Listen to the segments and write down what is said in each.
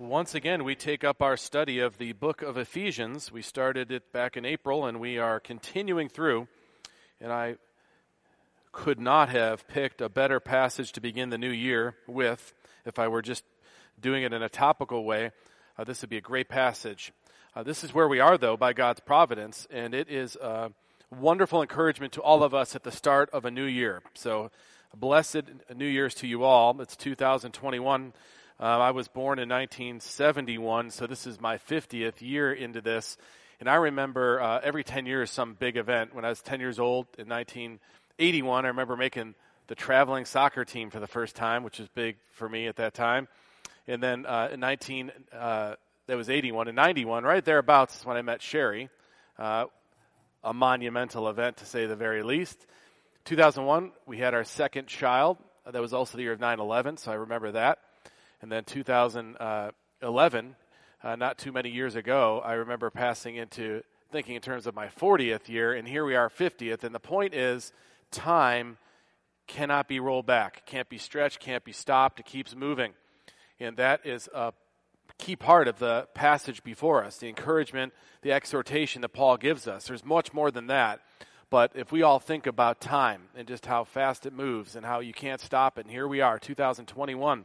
Once again, we take up our study of the book of Ephesians. We started it back in April and we are continuing through. And I could not have picked a better passage to begin the new year with if I were just doing it in a topical way. Uh, this would be a great passage. Uh, this is where we are, though, by God's providence, and it is a wonderful encouragement to all of us at the start of a new year. So, blessed New Year's to you all. It's 2021. Uh, I was born in 1971, so this is my 50th year into this. And I remember uh, every 10 years some big event. When I was 10 years old in 1981, I remember making the traveling soccer team for the first time, which was big for me at that time. And then uh, in 19, uh, that was 81 and 91, right thereabouts is when I met Sherry. Uh, a monumental event to say the very least. 2001, we had our second child. That was also the year of 9 11, so I remember that. And then 2011, uh, not too many years ago, I remember passing into thinking in terms of my 40th year, and here we are 50th. And the point is, time cannot be rolled back, can't be stretched, can't be stopped. It keeps moving. And that is a key part of the passage before us the encouragement, the exhortation that Paul gives us. There's much more than that. But if we all think about time and just how fast it moves and how you can't stop it, and here we are, 2021.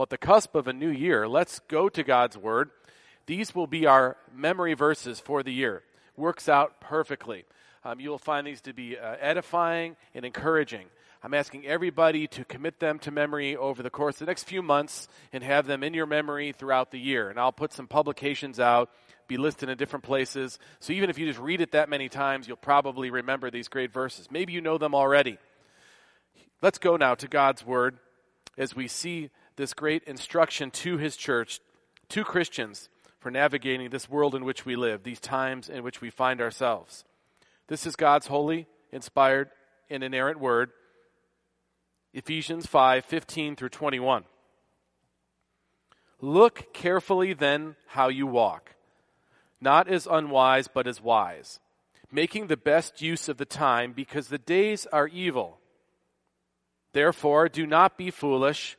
Well, at the cusp of a new year, let's go to God's Word. These will be our memory verses for the year. Works out perfectly. Um, you will find these to be uh, edifying and encouraging. I'm asking everybody to commit them to memory over the course of the next few months and have them in your memory throughout the year. And I'll put some publications out, be listed in different places. So even if you just read it that many times, you'll probably remember these great verses. Maybe you know them already. Let's go now to God's Word as we see this great instruction to his church, to Christians, for navigating this world in which we live, these times in which we find ourselves. This is God's holy, inspired, and inerrant word. Ephesians 5 15 through 21. Look carefully then how you walk, not as unwise, but as wise, making the best use of the time, because the days are evil. Therefore, do not be foolish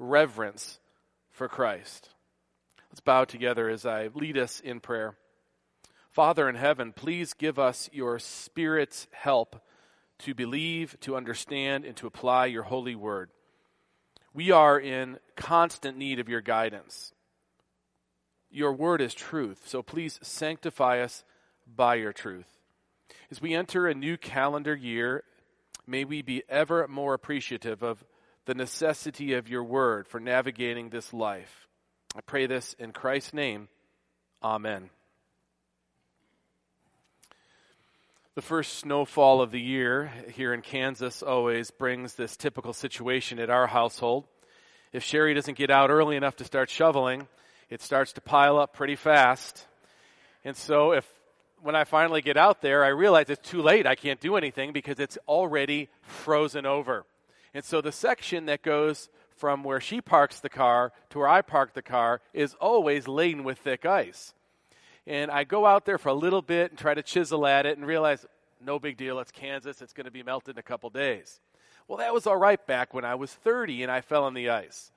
reverence for Christ. Let's bow together as I lead us in prayer. Father in heaven, please give us your Spirit's help to believe, to understand, and to apply your holy word. We are in constant need of your guidance. Your word is truth, so please sanctify us by your truth. As we enter a new calendar year, may we be ever more appreciative of the necessity of your word for navigating this life. I pray this in Christ's name. Amen. The first snowfall of the year here in Kansas always brings this typical situation at our household. If Sherry doesn't get out early enough to start shoveling, it starts to pile up pretty fast. And so if when I finally get out there, I realize it's too late. I can't do anything because it's already frozen over. And so the section that goes from where she parks the car to where I park the car is always laden with thick ice. And I go out there for a little bit and try to chisel at it and realize, no big deal, it's Kansas, it's going to be melted in a couple days. Well, that was all right back when I was 30 and I fell on the ice.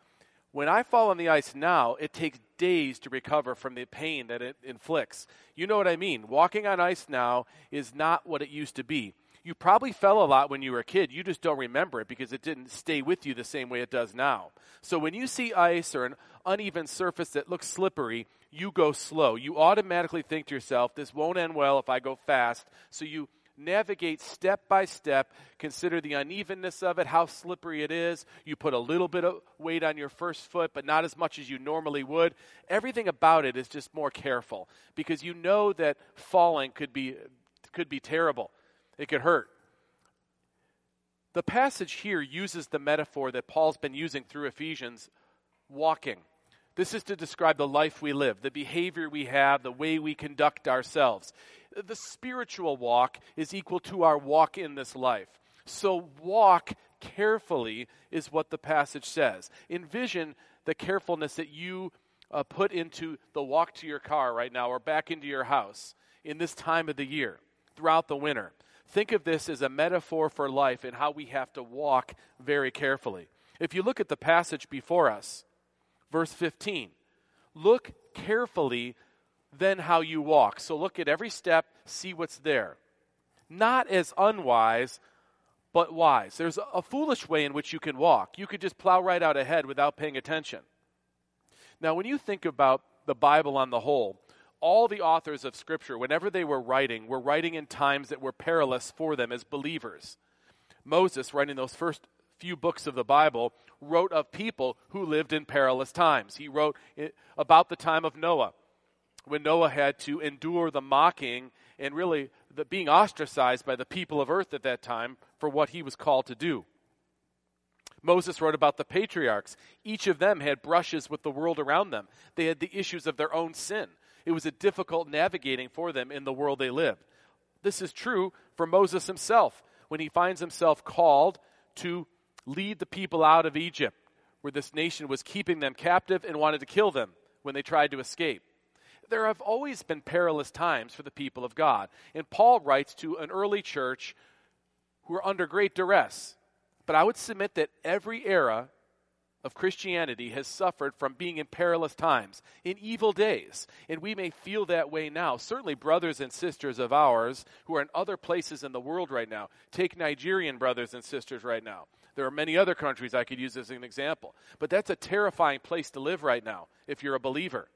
When I fall on the ice now, it takes days to recover from the pain that it inflicts. You know what I mean? Walking on ice now is not what it used to be you probably fell a lot when you were a kid. You just don't remember it because it didn't stay with you the same way it does now. So when you see ice or an uneven surface that looks slippery, you go slow. You automatically think to yourself, this won't end well if I go fast. So you navigate step by step, consider the unevenness of it, how slippery it is. You put a little bit of weight on your first foot, but not as much as you normally would. Everything about it is just more careful because you know that falling could be could be terrible. It could hurt. The passage here uses the metaphor that Paul's been using through Ephesians walking. This is to describe the life we live, the behavior we have, the way we conduct ourselves. The spiritual walk is equal to our walk in this life. So walk carefully is what the passage says. Envision the carefulness that you uh, put into the walk to your car right now or back into your house in this time of the year throughout the winter. Think of this as a metaphor for life and how we have to walk very carefully. If you look at the passage before us, verse 15, look carefully then how you walk. So look at every step, see what's there. Not as unwise, but wise. There's a foolish way in which you can walk. You could just plow right out ahead without paying attention. Now, when you think about the Bible on the whole, all the authors of Scripture, whenever they were writing, were writing in times that were perilous for them as believers. Moses, writing those first few books of the Bible, wrote of people who lived in perilous times. He wrote about the time of Noah, when Noah had to endure the mocking and really the being ostracized by the people of earth at that time for what he was called to do. Moses wrote about the patriarchs. Each of them had brushes with the world around them. They had the issues of their own sin. It was a difficult navigating for them in the world they lived. This is true for Moses himself when he finds himself called to lead the people out of Egypt, where this nation was keeping them captive and wanted to kill them when they tried to escape. There have always been perilous times for the people of God. And Paul writes to an early church who are under great duress. But I would submit that every era of Christianity has suffered from being in perilous times, in evil days. And we may feel that way now. Certainly, brothers and sisters of ours who are in other places in the world right now. Take Nigerian brothers and sisters right now. There are many other countries I could use as an example. But that's a terrifying place to live right now if you're a believer.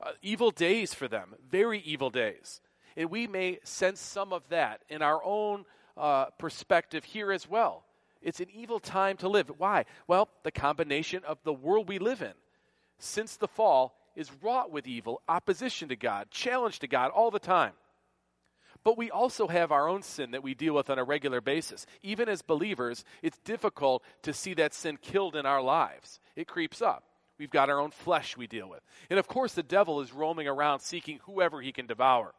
Uh, evil days for them, very evil days. And we may sense some of that in our own uh, perspective here as well. It's an evil time to live. Why? Well, the combination of the world we live in since the fall is wrought with evil, opposition to God, challenge to God all the time. But we also have our own sin that we deal with on a regular basis. Even as believers, it's difficult to see that sin killed in our lives. It creeps up. We've got our own flesh we deal with. And of course, the devil is roaming around seeking whoever he can devour.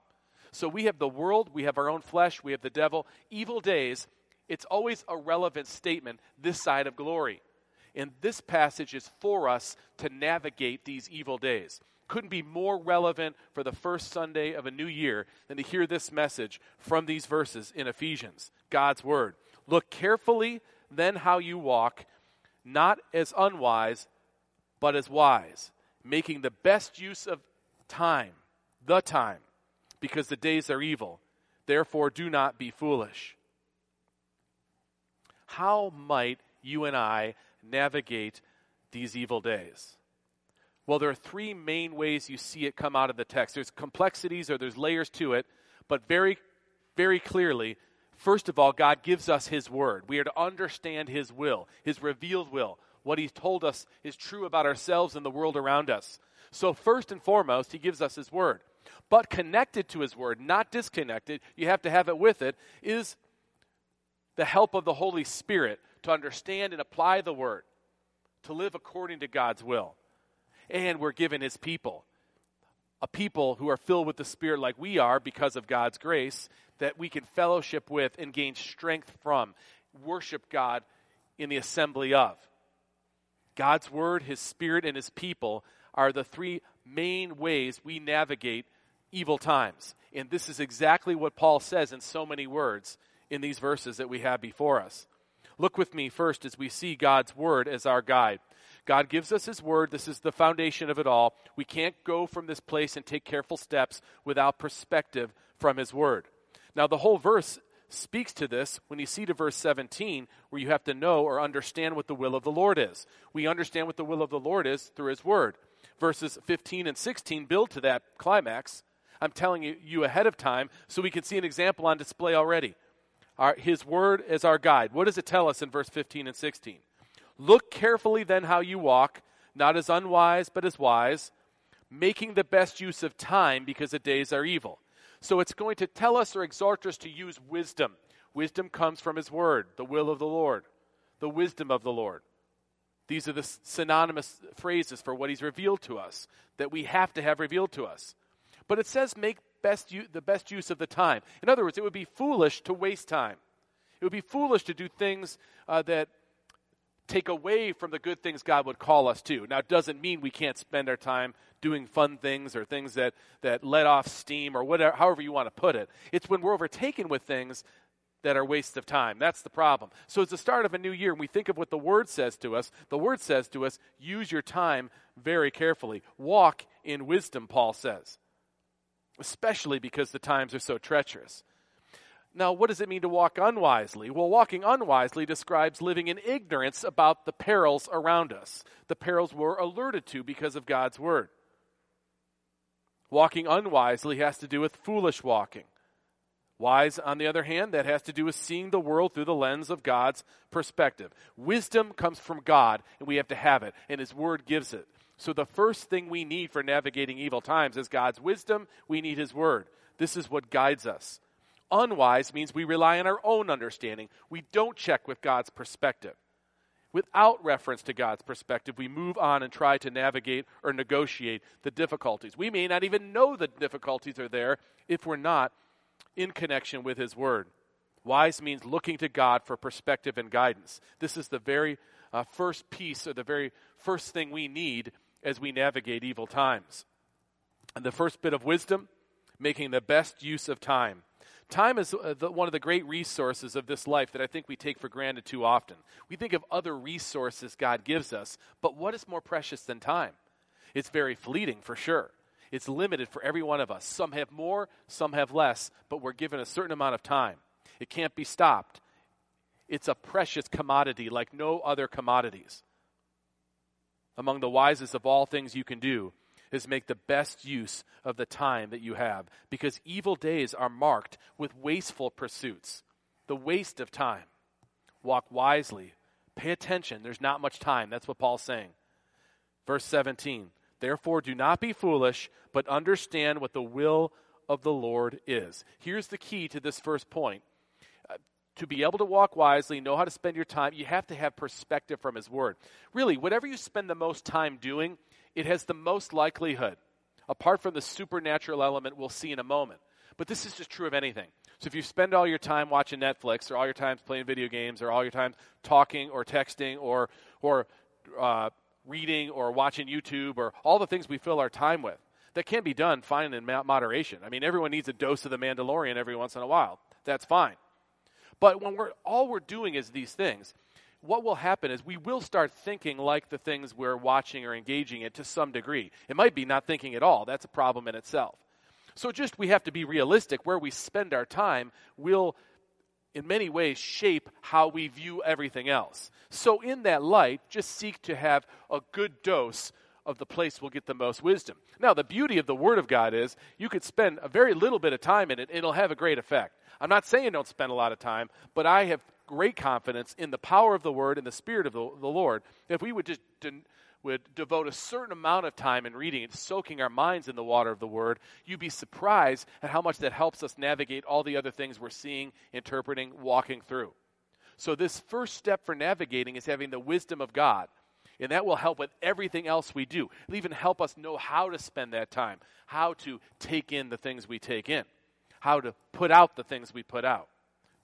So we have the world, we have our own flesh, we have the devil. Evil days it's always a relevant statement this side of glory. And this passage is for us to navigate these evil days. Couldn't be more relevant for the first Sunday of a new year than to hear this message from these verses in Ephesians, God's Word. Look carefully then how you walk, not as unwise, but as wise, making the best use of time, the time, because the days are evil. Therefore, do not be foolish how might you and I navigate these evil days? Well, there are three main ways you see it come out of the text. There's complexities or there's layers to it, but very, very clearly, first of all, God gives us His word. We are to understand His will, His revealed will. What He's told us is true about ourselves and the world around us. So, first and foremost, He gives us His word. But connected to His word, not disconnected, you have to have it with it, is the help of the Holy Spirit to understand and apply the Word, to live according to God's will. And we're given His people, a people who are filled with the Spirit like we are because of God's grace, that we can fellowship with and gain strength from, worship God in the assembly of. God's Word, His Spirit, and His people are the three main ways we navigate evil times. And this is exactly what Paul says in so many words in these verses that we have before us. Look with me first as we see God's Word as our guide. God gives us His Word. This is the foundation of it all. We can't go from this place and take careful steps without perspective from His Word. Now, the whole verse speaks to this when you see to verse 17, where you have to know or understand what the will of the Lord is. We understand what the will of the Lord is through His Word. Verses 15 and 16 build to that climax. I'm telling you, you ahead of time so we can see an example on display already our, his word as our guide. What does it tell us in verse 15 and 16? Look carefully then how you walk, not as unwise, but as wise, making the best use of time because the days are evil. So it's going to tell us or exhort us to use wisdom. Wisdom comes from his word, the will of the Lord, the wisdom of the Lord. These are the synonymous phrases for what he's revealed to us that we have to have revealed to us. But it says make best u- the best use of the time. In other words, it would be foolish to waste time. It would be foolish to do things uh, that take away from the good things God would call us to. Now, it doesn't mean we can't spend our time doing fun things or things that, that let off steam or whatever, however you want to put it. It's when we're overtaken with things that are waste of time. That's the problem. So, it's the start of a new year, and we think of what the Word says to us. The Word says to us, use your time very carefully. Walk in wisdom, Paul says, especially because the times are so treacherous. Now, what does it mean to walk unwisely? Well, walking unwisely describes living in ignorance about the perils around us, the perils we're alerted to because of God's Word. Walking unwisely has to do with foolish walking. Wise, on the other hand, that has to do with seeing the world through the lens of God's perspective. Wisdom comes from God, and we have to have it, and His Word gives it. So, the first thing we need for navigating evil times is God's wisdom. We need His Word. This is what guides us. Unwise means we rely on our own understanding. We don't check with God's perspective. Without reference to God's perspective, we move on and try to navigate or negotiate the difficulties. We may not even know the difficulties are there if we're not in connection with His Word. Wise means looking to God for perspective and guidance. This is the very uh, first piece or the very first thing we need as we navigate evil times. And the first bit of wisdom, making the best use of time. Time is uh, one of the great resources of this life that I think we take for granted too often. We think of other resources God gives us, but what is more precious than time? It's very fleeting for sure. It's limited for every one of us. Some have more, some have less, but we're given a certain amount of time. It can't be stopped. It's a precious commodity like no other commodities. Among the wisest of all things you can do is make the best use of the time that you have because evil days are marked with wasteful pursuits, the waste of time. Walk wisely, pay attention. There's not much time. That's what Paul's saying. Verse 17 Therefore, do not be foolish, but understand what the will of the Lord is. Here's the key to this first point. To be able to walk wisely, know how to spend your time, you have to have perspective from His Word. Really, whatever you spend the most time doing, it has the most likelihood, apart from the supernatural element we'll see in a moment. But this is just true of anything. So if you spend all your time watching Netflix, or all your time playing video games, or all your time talking or texting, or or uh, reading or watching YouTube, or all the things we fill our time with, that can be done fine in moderation. I mean, everyone needs a dose of the Mandalorian every once in a while. That's fine. But when we're all we're doing is these things, what will happen is we will start thinking like the things we're watching or engaging in to some degree. It might be not thinking at all. That's a problem in itself. So just we have to be realistic. Where we spend our time will, in many ways, shape how we view everything else. So in that light, just seek to have a good dose of the place will get the most wisdom. Now, the beauty of the Word of God is you could spend a very little bit of time in it, it'll have a great effect. I'm not saying don't spend a lot of time, but I have great confidence in the power of the Word and the Spirit of the, the Lord. If we would just de- would devote a certain amount of time in reading and soaking our minds in the water of the Word, you'd be surprised at how much that helps us navigate all the other things we're seeing, interpreting, walking through. So, this first step for navigating is having the wisdom of God. And that will help with everything else we do. It'll even help us know how to spend that time, how to take in the things we take in, how to put out the things we put out.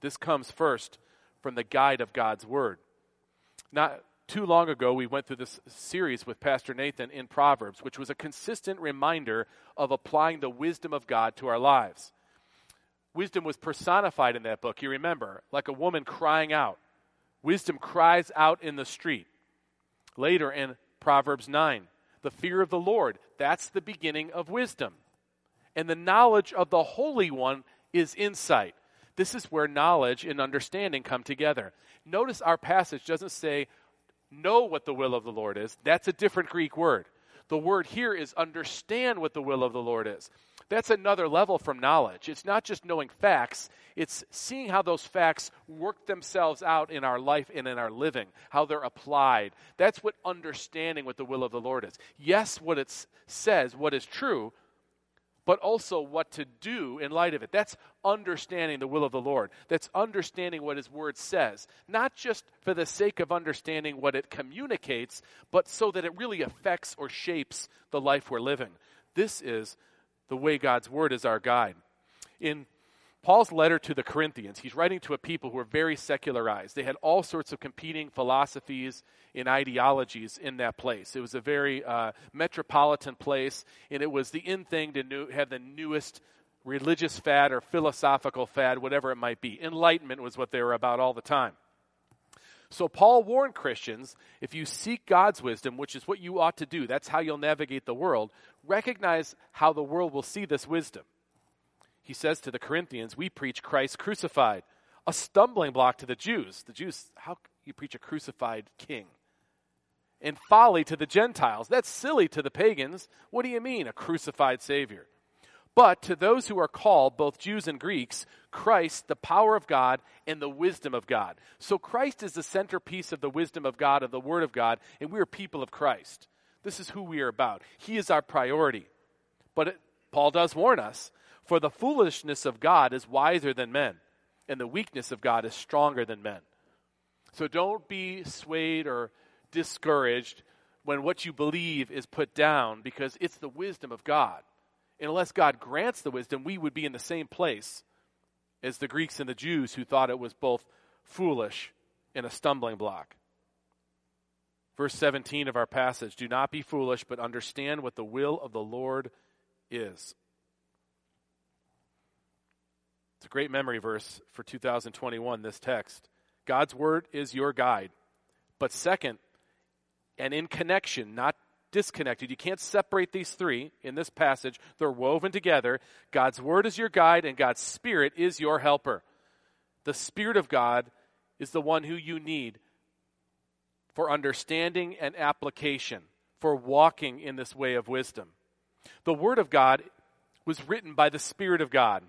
This comes first from the guide of God's Word. Not too long ago, we went through this series with Pastor Nathan in Proverbs, which was a consistent reminder of applying the wisdom of God to our lives. Wisdom was personified in that book, you remember, like a woman crying out. Wisdom cries out in the street. Later in Proverbs 9, the fear of the Lord, that's the beginning of wisdom. And the knowledge of the Holy One is insight. This is where knowledge and understanding come together. Notice our passage doesn't say, know what the will of the Lord is. That's a different Greek word. The word here is understand what the will of the Lord is. That's another level from knowledge. It's not just knowing facts, it's seeing how those facts work themselves out in our life and in our living, how they're applied. That's what understanding what the will of the Lord is. Yes, what it says, what is true, but also what to do in light of it. That's understanding the will of the Lord. That's understanding what His Word says, not just for the sake of understanding what it communicates, but so that it really affects or shapes the life we're living. This is the way God's Word is our guide. In Paul's letter to the Corinthians, he's writing to a people who are very secularized. They had all sorts of competing philosophies and ideologies in that place. It was a very uh, metropolitan place, and it was the in thing to new, have the newest religious fad or philosophical fad, whatever it might be. Enlightenment was what they were about all the time. So Paul warned Christians if you seek God's wisdom, which is what you ought to do, that's how you'll navigate the world, recognize how the world will see this wisdom he says to the Corinthians, We preach Christ crucified, a stumbling block to the Jews. The Jews, how you preach a crucified king? And folly to the Gentiles. That's silly to the pagans. What do you mean, a crucified Savior? But to those who are called, both Jews and Greeks, Christ, the power of God and the wisdom of God. So Christ is the centerpiece of the wisdom of God, of the Word of God, and we are people of Christ. This is who we are about. He is our priority. But it, Paul does warn us for the foolishness of God is wiser than men, and the weakness of God is stronger than men. So don't be swayed or discouraged when what you believe is put down because it's the wisdom of God. And unless God grants the wisdom, we would be in the same place as the Greeks and the Jews who thought it was both foolish and a stumbling block. Verse 17 of our passage Do not be foolish, but understand what the will of the Lord is. It's a great memory verse for 2021, this text. God's word is your guide. But second, and in connection, not disconnected. You can't separate these three in this passage. They're woven together. God's word is your guide, and God's spirit is your helper. The spirit of God is the one who you need for understanding and application, for walking in this way of wisdom. The word of God was written by the spirit of God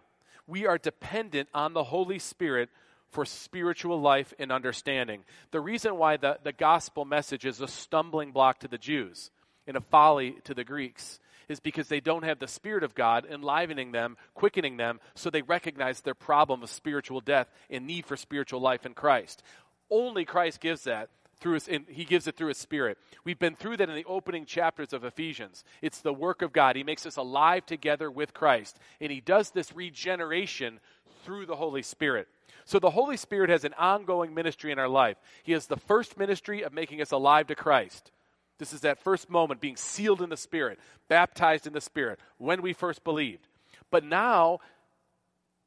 we are dependent on the Holy Spirit for spiritual life and understanding. The reason why the, the gospel message is a stumbling block to the Jews and a folly to the Greeks is because they don't have the Spirit of God enlivening them, quickening them, so they recognize their problem of spiritual death and need for spiritual life in Christ. Only Christ gives that through his, he gives it through his spirit. We've been through that in the opening chapters of Ephesians. It's the work of God. He makes us alive together with Christ, and he does this regeneration through the Holy Spirit. So the Holy Spirit has an ongoing ministry in our life. He has the first ministry of making us alive to Christ. This is that first moment being sealed in the Spirit, baptized in the Spirit, when we first believed. But now,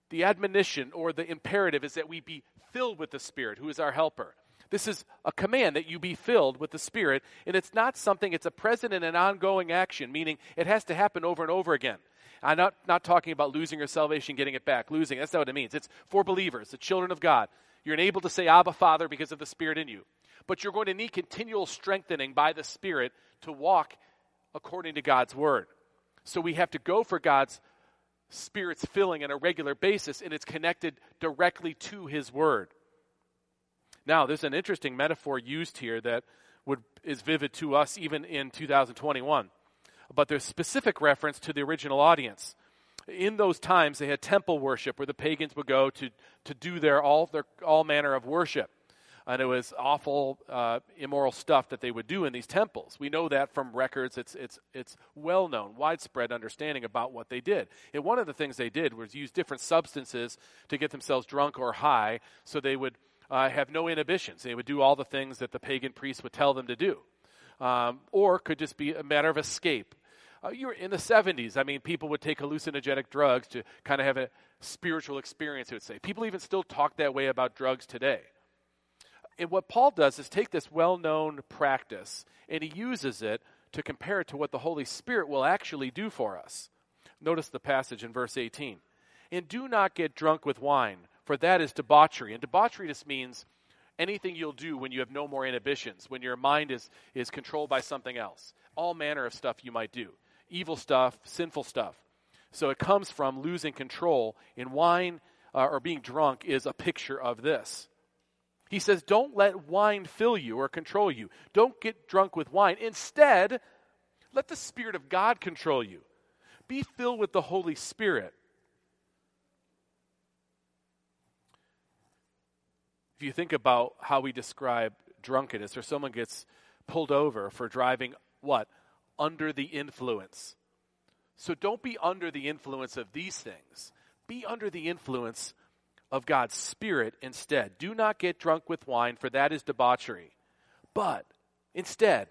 the admonition or the imperative is that we be filled with the Spirit, who is our helper. This is a command that you be filled with the Spirit, and it's not something, it's a present and an ongoing action, meaning it has to happen over and over again. I'm not, not talking about losing your salvation, getting it back. Losing, that's not what it means. It's for believers, the children of God. You're enabled to say, Abba, Father, because of the Spirit in you. But you're going to need continual strengthening by the Spirit to walk according to God's Word. So we have to go for God's Spirit's filling on a regular basis, and it's connected directly to His Word. Now, there's an interesting metaphor used here that would, is vivid to us even in 2021. But there's specific reference to the original audience. In those times, they had temple worship where the pagans would go to, to do their all, their all manner of worship. And it was awful, uh, immoral stuff that they would do in these temples. We know that from records. It's, it's, it's well known, widespread understanding about what they did. And one of the things they did was use different substances to get themselves drunk or high so they would uh, have no inhibitions. They would do all the things that the pagan priests would tell them to do. Um, or could just be a matter of escape. Uh, you're in the 70s. I mean, people would take hallucinogenic drugs to kind of have a spiritual experience, I would say. People even still talk that way about drugs today. And what Paul does is take this well known practice and he uses it to compare it to what the Holy Spirit will actually do for us. Notice the passage in verse 18. And do not get drunk with wine for that is debauchery. And debauchery just means anything you'll do when you have no more inhibitions, when your mind is, is controlled by something else. All manner of stuff you might do evil stuff, sinful stuff. So it comes from losing control. And wine uh, or being drunk is a picture of this. He says, Don't let wine fill you or control you. Don't get drunk with wine. Instead, let the Spirit of God control you. be filled with the Holy Spirit. If you think about how we describe drunkenness, or someone gets pulled over for driving what? Under the influence. So don't be under the influence of these things. Be under the influence of God's Spirit instead. Do not get drunk with wine, for that is debauchery. But instead,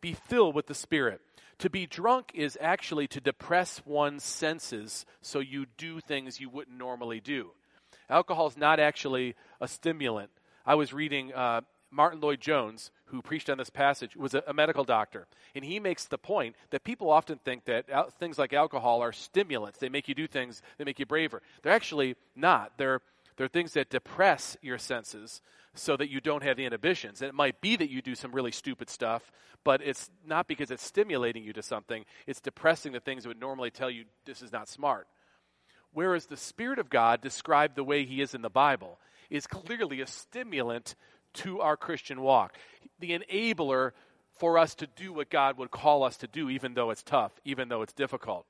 be filled with the Spirit. To be drunk is actually to depress one's senses so you do things you wouldn't normally do. Alcohol is not actually a stimulant. I was reading uh, Martyn Lloyd-Jones, who preached on this passage, was a, a, medical doctor, and he makes the point that people often think that al- things like alcohol are stimulants. They make you do things they make you braver. They're actually not. They're they're things that depress your senses so that you don't have the inhibitions. And it might be that you do some really stupid stuff, but it's not because it's stimulating you to something, it's depressing the things that would normally tell you this is not smart. Whereas the Spirit of God, described the way He is in the Bible, is clearly a stimulant to our Christian walk, the enabler for us to do what God would call us to do, even though it's tough, even though it's difficult.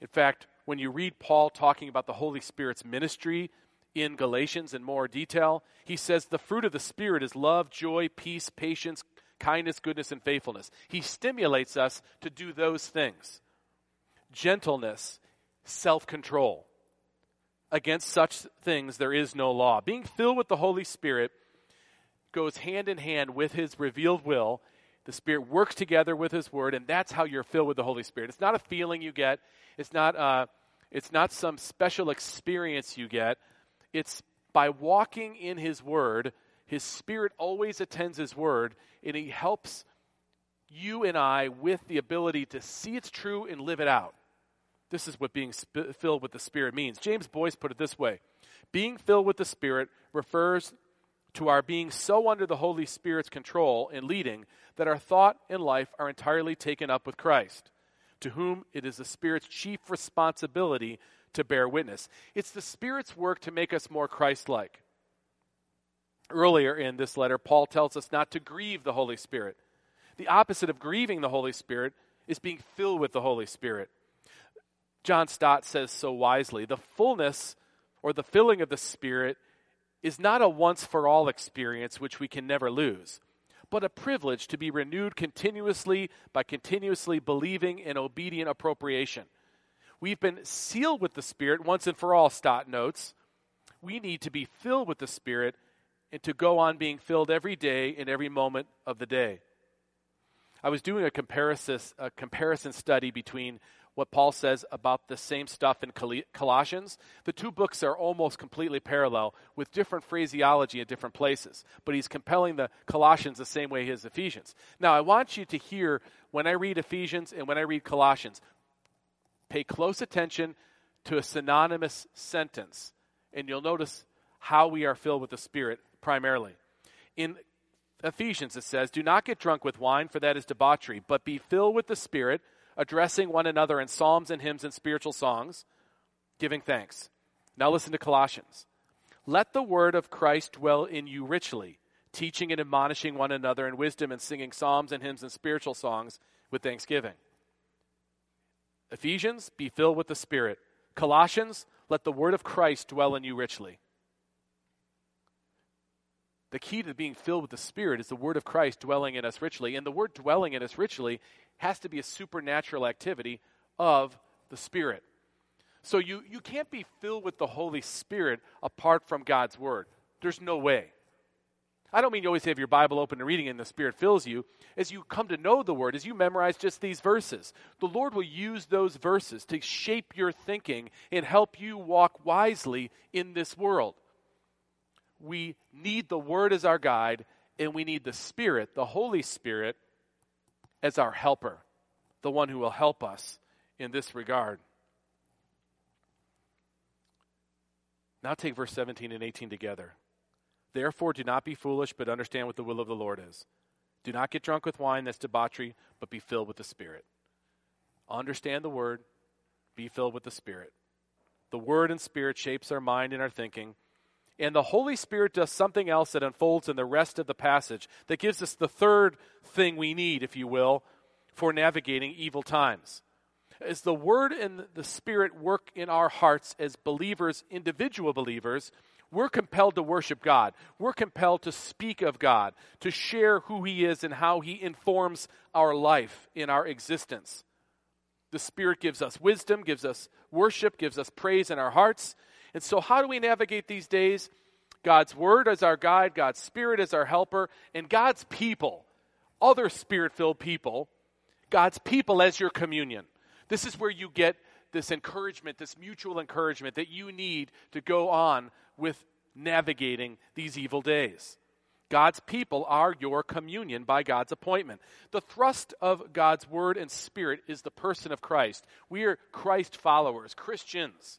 In fact, when you read Paul talking about the Holy Spirit's ministry in Galatians in more detail. He says the fruit of the Spirit is love, joy, peace, patience, kindness, goodness, and faithfulness. He stimulates us to do those things gentleness, self control. Against such things there is no law. Being filled with the Holy Spirit goes hand in hand with His revealed will. The Spirit works together with His Word, and that's how you're filled with the Holy Spirit. It's not a feeling you get. It's not. Uh, it's not some special experience you get. It's by walking in His Word, His Spirit always attends His Word, and He helps you and I with the ability to see it's true and live it out. This is what being sp- filled with the Spirit means. James Boice put it this way Being filled with the Spirit refers to our being so under the Holy Spirit's control and leading that our thought and life are entirely taken up with Christ, to whom it is the Spirit's chief responsibility to bear witness. It's the Spirit's work to make us more Christ like. Earlier in this letter, Paul tells us not to grieve the Holy Spirit. The opposite of grieving the Holy Spirit is being filled with the Holy Spirit. John Stott says so wisely the fullness or the filling of the Spirit is not a once for all experience which we can never lose, but a privilege to be renewed continuously by continuously believing in obedient appropriation. We've been sealed with the Spirit once and for all, Stott notes. We need to be filled with the Spirit and to go on being filled every day in every moment of the day. I was doing a comparison, a comparison study between what Paul says about the same stuff in Colossians. The two books are almost completely parallel with different phraseology in different places, but he's compelling the Colossians the same way he is Ephesians. Now, I want you to hear when I read Ephesians and when I read Colossians, pay close attention to a synonymous sentence, and you'll notice how we are filled with the Spirit primarily. In Ephesians, it says, Do not get drunk with wine, for that is debauchery, but be filled with the Spirit, addressing one another in psalms and hymns and spiritual songs, giving thanks. Now listen to Colossians. Let the word of Christ dwell in you richly, teaching and admonishing one another in wisdom and singing psalms and hymns and spiritual songs with thanksgiving. Ephesians, be filled with the Spirit. Colossians, let the word of Christ dwell in you richly. The key to being filled with the Spirit is the word of Christ dwelling in us richly. And the word dwelling in us richly has to be a supernatural activity of the Spirit. So you, you can't be filled with the Holy Spirit apart from God's word. There's no way. I don't mean you always have your Bible open and reading and the Spirit fills you. As you come to know the Word, as you memorize just these verses, the Lord will use those verses to shape your thinking and help you walk wisely in this world. We need the Word as our guide, and we need the Spirit, the Holy Spirit, as our helper, the one who will help us in this regard. Now take verse 17 and 18 together. Therefore, do not be foolish, but understand what the will of the Lord is. Do not get drunk with wine, that's debauchery, but be filled with the Spirit. Understand the Word, be filled with the Spirit. The Word and Spirit shapes our mind and our thinking. And the Holy Spirit does something else that unfolds in the rest of the passage that gives us the third thing we need, if you will, for navigating evil times. As the Word and the Spirit work in our hearts as believers, individual believers, we're compelled to worship God. We're compelled to speak of God, to share who He is and how He informs our life in our existence. The Spirit gives us wisdom, gives us worship, gives us praise in our hearts. And so, how do we navigate these days? God's Word as our guide, God's Spirit as our helper, and God's people, other Spirit filled people, God's people as your communion. This is where you get this encouragement, this mutual encouragement that you need to go on with navigating these evil days. God's people are your communion by God's appointment. The thrust of God's word and spirit is the person of Christ. We are Christ followers, Christians.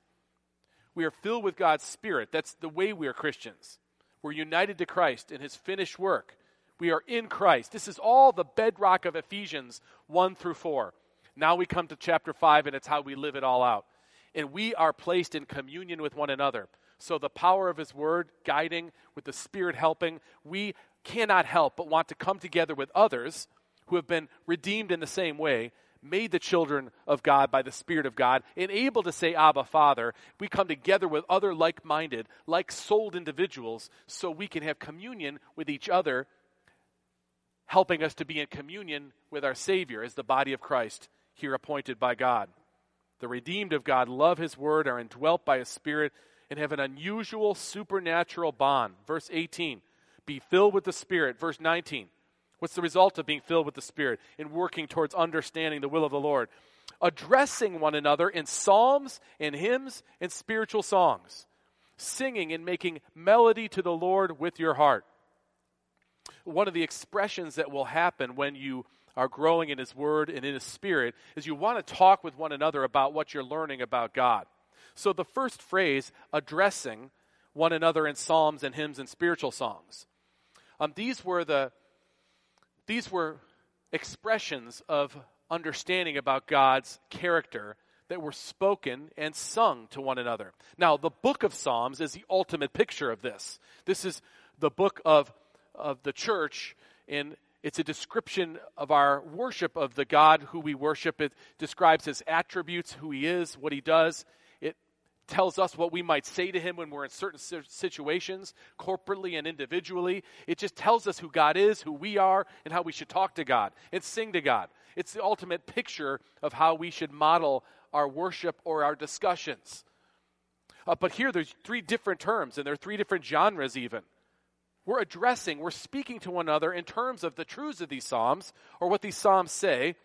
We are filled with God's spirit. That's the way we are Christians. We're united to Christ in his finished work. We are in Christ. This is all the bedrock of Ephesians 1 through 4. Now we come to chapter 5, and it's how we live it all out. And we are placed in communion with one another. So, the power of His Word guiding, with the Spirit helping, we cannot help but want to come together with others who have been redeemed in the same way, made the children of God by the Spirit of God, and able to say, Abba, Father. We come together with other like minded, like souled individuals so we can have communion with each other, helping us to be in communion with our Savior as the body of Christ here appointed by God. The redeemed of God love His Word, are indwelt by His Spirit and have an unusual supernatural bond. Verse 18, be filled with the Spirit. Verse 19, what's the result of being filled with the Spirit? In working towards understanding the will of the Lord. Addressing one another in psalms and hymns and spiritual songs, singing and making melody to the Lord with your heart. One of the expressions that will happen when you are growing in His Word and in His Spirit is you want to talk with one another about what you're learning about God. So the first phrase, addressing one another in psalms and hymns and spiritual songs, um, these were the these were expressions of understanding about God's character that were spoken and sung to one another. Now, the book of Psalms is the ultimate picture of this. This is the book of, of the church, and it's a description of our worship of the God who we worship. It describes his attributes, who he is, what he does tells us what we might say to him when we're in certain situations, corporately and individually. It just tells us who God is, who we are, and how we should talk to God and sing to God. It's the ultimate picture of how we should model our worship or our discussions. Uh, but here there's three different terms, and there are three different genres even. We're addressing, we're speaking to one another in terms of the truths of these Psalms, or what these Psalms say,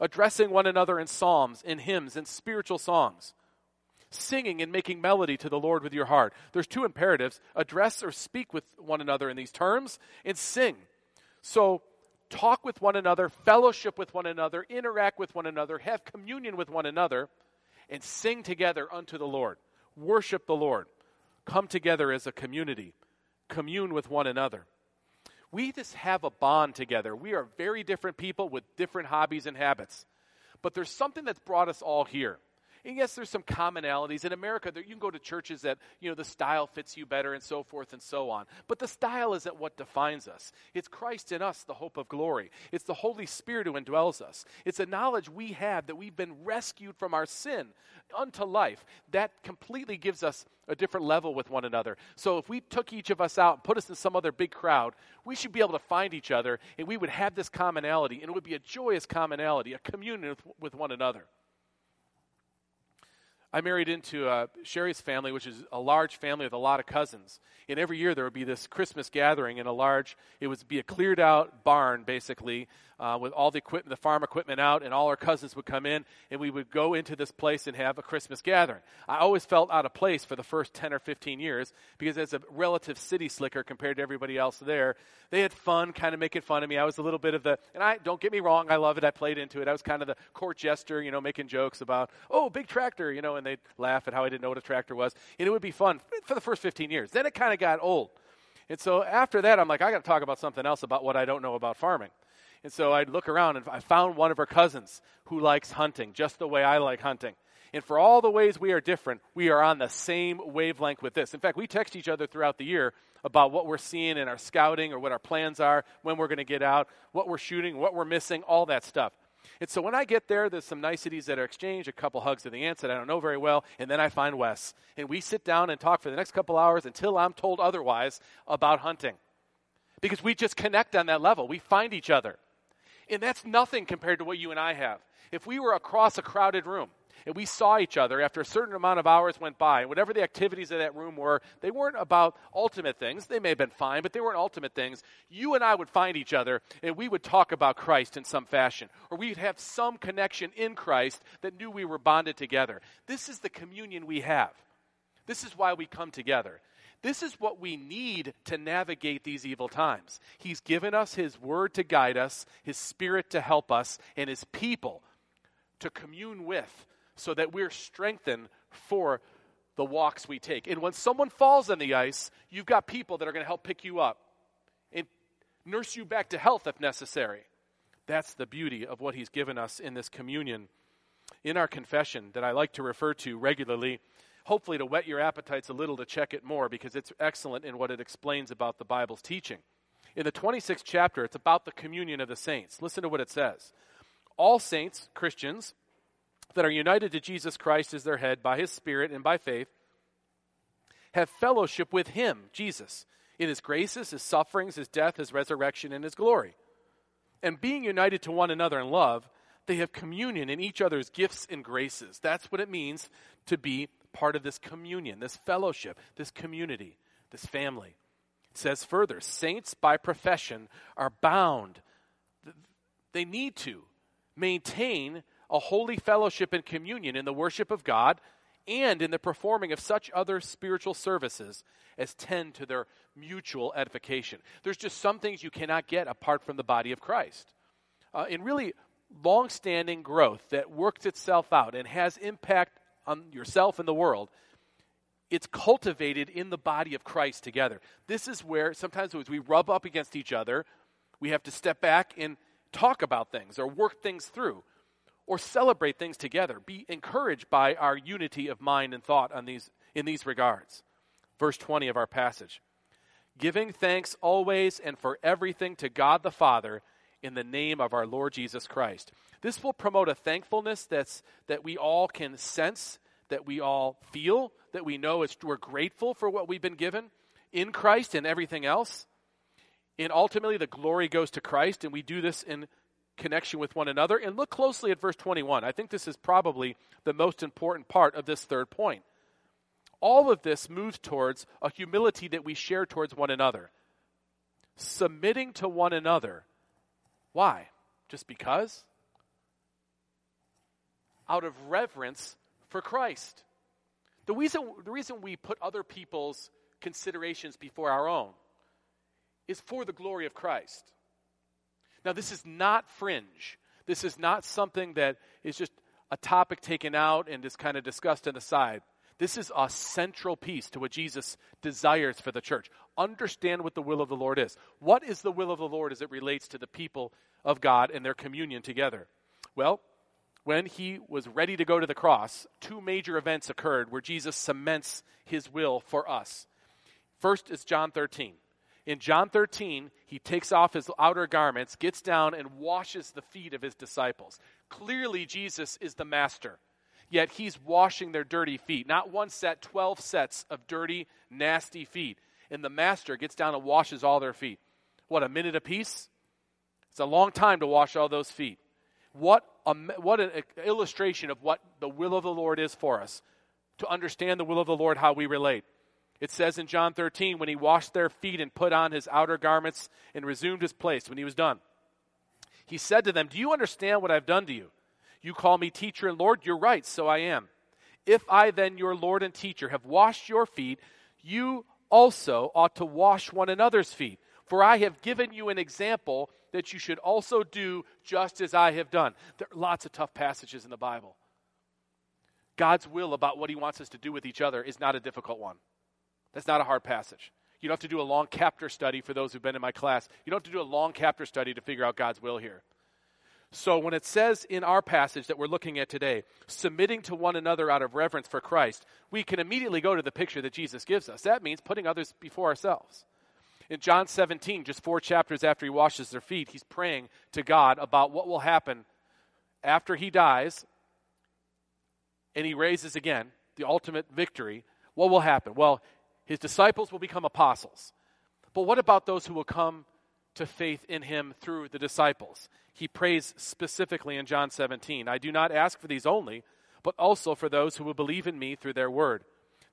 addressing one another in psalms, in hymns, in spiritual songs singing and making melody to the Lord with your heart. There's two imperatives address or speak with one another in these terms, and sing. So, talk with one another, fellowship with one another, interact with one another, have communion with one another, and sing together unto the Lord. Worship the Lord. Come together as a community, commune with one another. We just have a bond together. We are very different people with different hobbies and habits. But there's something that's brought us all here. And yes, there's some commonalities. In America, there, you can go to churches that, you know, the style fits you better and so forth and so on. But the style isn't what defines us. It's Christ in us, the hope of glory. It's the Holy Spirit who indwells us. It's a knowledge we have that we've been rescued from our sin unto life. That completely gives us a different level with one another. So if we took each of us out and put us in some other big crowd, we should be able to find each other and we would have this commonality and it would be a joyous commonality, a communion with, with one another. I married into uh, Sherry's family, which is a large family with a lot of cousins. And every year there would be this Christmas gathering in a large, it would be a cleared out barn, basically, uh, with all the equipment, the farm equipment out, and all our cousins would come in, and we would go into this place and have a Christmas gathering. I always felt out of place for the first 10 or 15 years because as a relative city slicker compared to everybody else there, they had fun kind of making fun of me. I was a little bit of the, and I, don't get me wrong, I love it. I played into it. I was kind of the court jester, you know, making jokes about, oh, big tractor, you know, and they'd laugh at how I didn't know what a tractor was. And it would be fun for the first 15 years. Then it kind of got old. And so after that, I'm like, I got to talk about something else about what I don't know about farming. And so I'd look around and I found one of her cousins who likes hunting just the way I like hunting. And for all the ways we are different, we are on the same wavelength with this. In fact, we text each other throughout the year about what we're seeing in our scouting or what our plans are, when we're going to get out, what we're shooting, what we're missing, all that stuff. And so when I get there, there's some niceties that are exchanged, a couple hugs to the aunts that I don't know very well, and then I find Wes. And we sit down and talk for the next couple hours until I'm told otherwise about hunting. Because we just connect on that level. We find each other. And that's nothing compared to what you and I have. If we were across a crowded room, and we saw each other after a certain amount of hours went by. And whatever the activities of that room were, they weren't about ultimate things. They may have been fine, but they weren't ultimate things. You and I would find each other and we would talk about Christ in some fashion, or we'd have some connection in Christ that knew we were bonded together. This is the communion we have. This is why we come together. This is what we need to navigate these evil times. He's given us His Word to guide us, His Spirit to help us, and His people to commune with so that we're strengthened for the walks we take. And when someone falls on the ice, you've got people that are going to help pick you up and nurse you back to health if necessary. That's the beauty of what he's given us in this communion, in our confession that I like to refer to regularly, hopefully to whet your appetites a little to check it more because it's excellent in what it explains about the Bible's teaching. In the 26th chapter, it's about the communion of the saints. Listen to what it says. All saints, Christians, that are united to Jesus Christ as their head by his Spirit and by faith have fellowship with him, Jesus, in his graces, his sufferings, his death, his resurrection, and his glory. And being united to one another in love, they have communion in each other's gifts and graces. That's what it means to be part of this communion, this fellowship, this community, this family. It says further saints by profession are bound, they need to maintain a holy fellowship and communion in the worship of God and in the performing of such other spiritual services as tend to their mutual edification. There's just some things you cannot get apart from the body of Christ. Uh, in really long standing growth that works itself out and has impact on yourself and the world, it's cultivated in the body of Christ together. This is where sometimes as we rub up against each other, we have to step back and talk about things or work things through or celebrate things together. Be encouraged by our unity of mind and thought on these, in these regards. Verse 20 of our passage. Giving thanks always and for everything to God the Father in the name of our Lord Jesus Christ. This will promote a thankfulness that's, that we all can sense, that we all feel, that we know is, we're grateful for what we've been given in Christ and everything else. And ultimately, the glory goes to Christ, and we do this in connection with one another. And look closely at verse 21. I think this is probably the most important part of this third point. All of this moves towards a humility that we share towards one another, submitting to one another. Why? Just because? Out of reverence for Christ. The reason, the reason we put other people's considerations before our own is for the glory of Christ. Now, this is not fringe. This is not something that is just a topic taken out and is kind of discussed on the side. This is a central piece to what Jesus desires for the church. Understand what the will of the Lord is. What is the will of the Lord as it relates to the people of God and their communion together? Well, when he was ready to go to the cross, two major events occurred where Jesus cements his will for us. First is John 13 in John 13, he takes off his outer garments, gets down, and washes the feet of his disciples. Clearly, Jesus is the master, yet he's washing their dirty feet. Not one set, 12 sets of dirty, nasty feet. And the master gets down and washes all their feet. What, a minute apiece? It's a long time to wash all those feet. What, a, what an illustration of what the will of the Lord is for us. To understand the will of the Lord, how we relate. It says in John 13, when he washed their feet and put on his outer garments and resumed his place when he was done, he said to them, Do you understand what I've done to you? You call me teacher and Lord? You're right, so I am. If I then, your Lord and teacher, have washed your feet, you also ought to wash one another's feet. For I have given you an example that you should also do just as I have done. There are lots of tough passages in the Bible. God's will about what he wants us to do with each other is not a difficult one. That's not a hard passage. You don't have to do a long chapter study for those who've been in my class. You don't have to do a long chapter study to figure out God's will here. So when it says in our passage that we're looking at today, submitting to one another out of reverence for Christ, we can immediately go to the picture that Jesus gives us. That means putting others before ourselves. In John 17, just four chapters after he washes their feet, he's praying to God about what will happen after he dies and he raises again, the ultimate victory, what will happen? Well, his disciples will become apostles. But what about those who will come to faith in him through the disciples? He prays specifically in John 17 I do not ask for these only, but also for those who will believe in me through their word,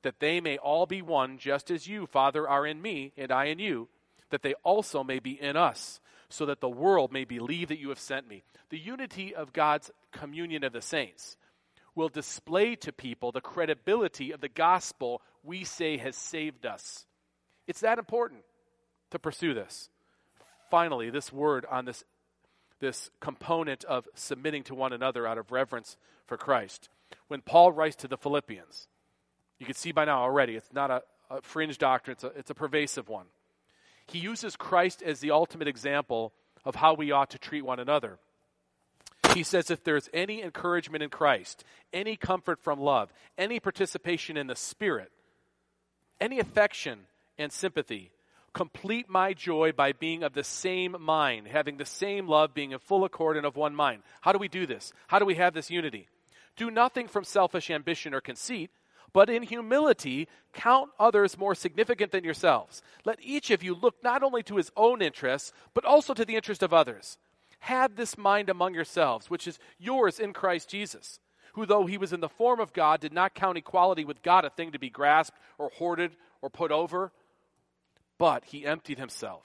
that they may all be one, just as you, Father, are in me, and I in you, that they also may be in us, so that the world may believe that you have sent me. The unity of God's communion of the saints will display to people the credibility of the gospel we say has saved us. It's that important to pursue this. Finally, this word on this, this component of submitting to one another out of reverence for Christ. When Paul writes to the Philippians, you can see by now already, it's not a, a fringe doctrine, it's a, it's a pervasive one. He uses Christ as the ultimate example of how we ought to treat one another. He says, if there's any encouragement in Christ, any comfort from love, any participation in the Spirit, any affection and sympathy, complete my joy by being of the same mind, having the same love, being in full accord and of one mind. How do we do this? How do we have this unity? Do nothing from selfish ambition or conceit, but in humility count others more significant than yourselves. Let each of you look not only to his own interests, but also to the interest of others. Have this mind among yourselves, which is yours in Christ Jesus, who, though he was in the form of God, did not count equality with God a thing to be grasped or hoarded or put over, but he emptied himself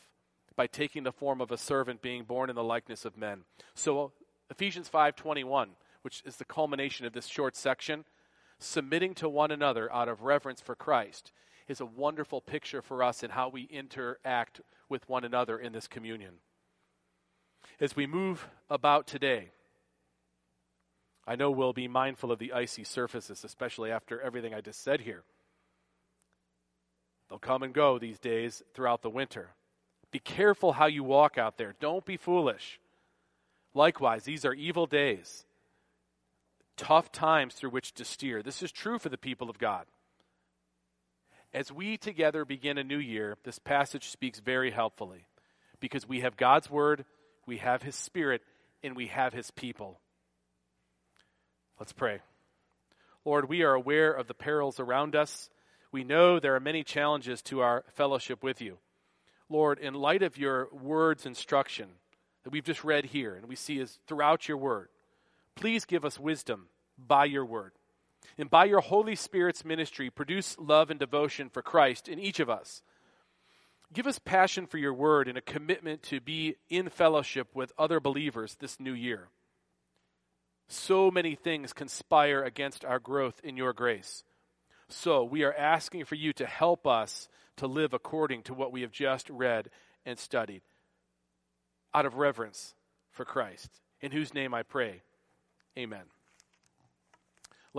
by taking the form of a servant, being born in the likeness of men. So Ephesians 5:21, which is the culmination of this short section, submitting to one another out of reverence for Christ, is a wonderful picture for us in how we interact with one another in this communion as we move about today, I know we'll be mindful of the icy surfaces, especially after everything I just said here. They'll come and go these days throughout the winter. Be careful how you walk out there. Don't be foolish. Likewise, these are evil days, tough times through which to steer. This is true for the people of God. As we together begin a new year, this passage speaks very helpfully because we have God's word we have His Spirit, and we have His people. Let's pray. Lord, we are aware of the perils around us. We know there are many challenges to our fellowship with you. Lord, in light of your word's instruction that we've just read here and we see is throughout your word, please give us wisdom by your word. And by your Holy Spirit's ministry, produce love and devotion for Christ in each of us Give us passion for your word and a commitment to be in fellowship with other believers this new year. So many things conspire against our growth in your grace. So we are asking for you to help us to live according to what we have just read and studied out of reverence for Christ, in whose name I pray. Amen.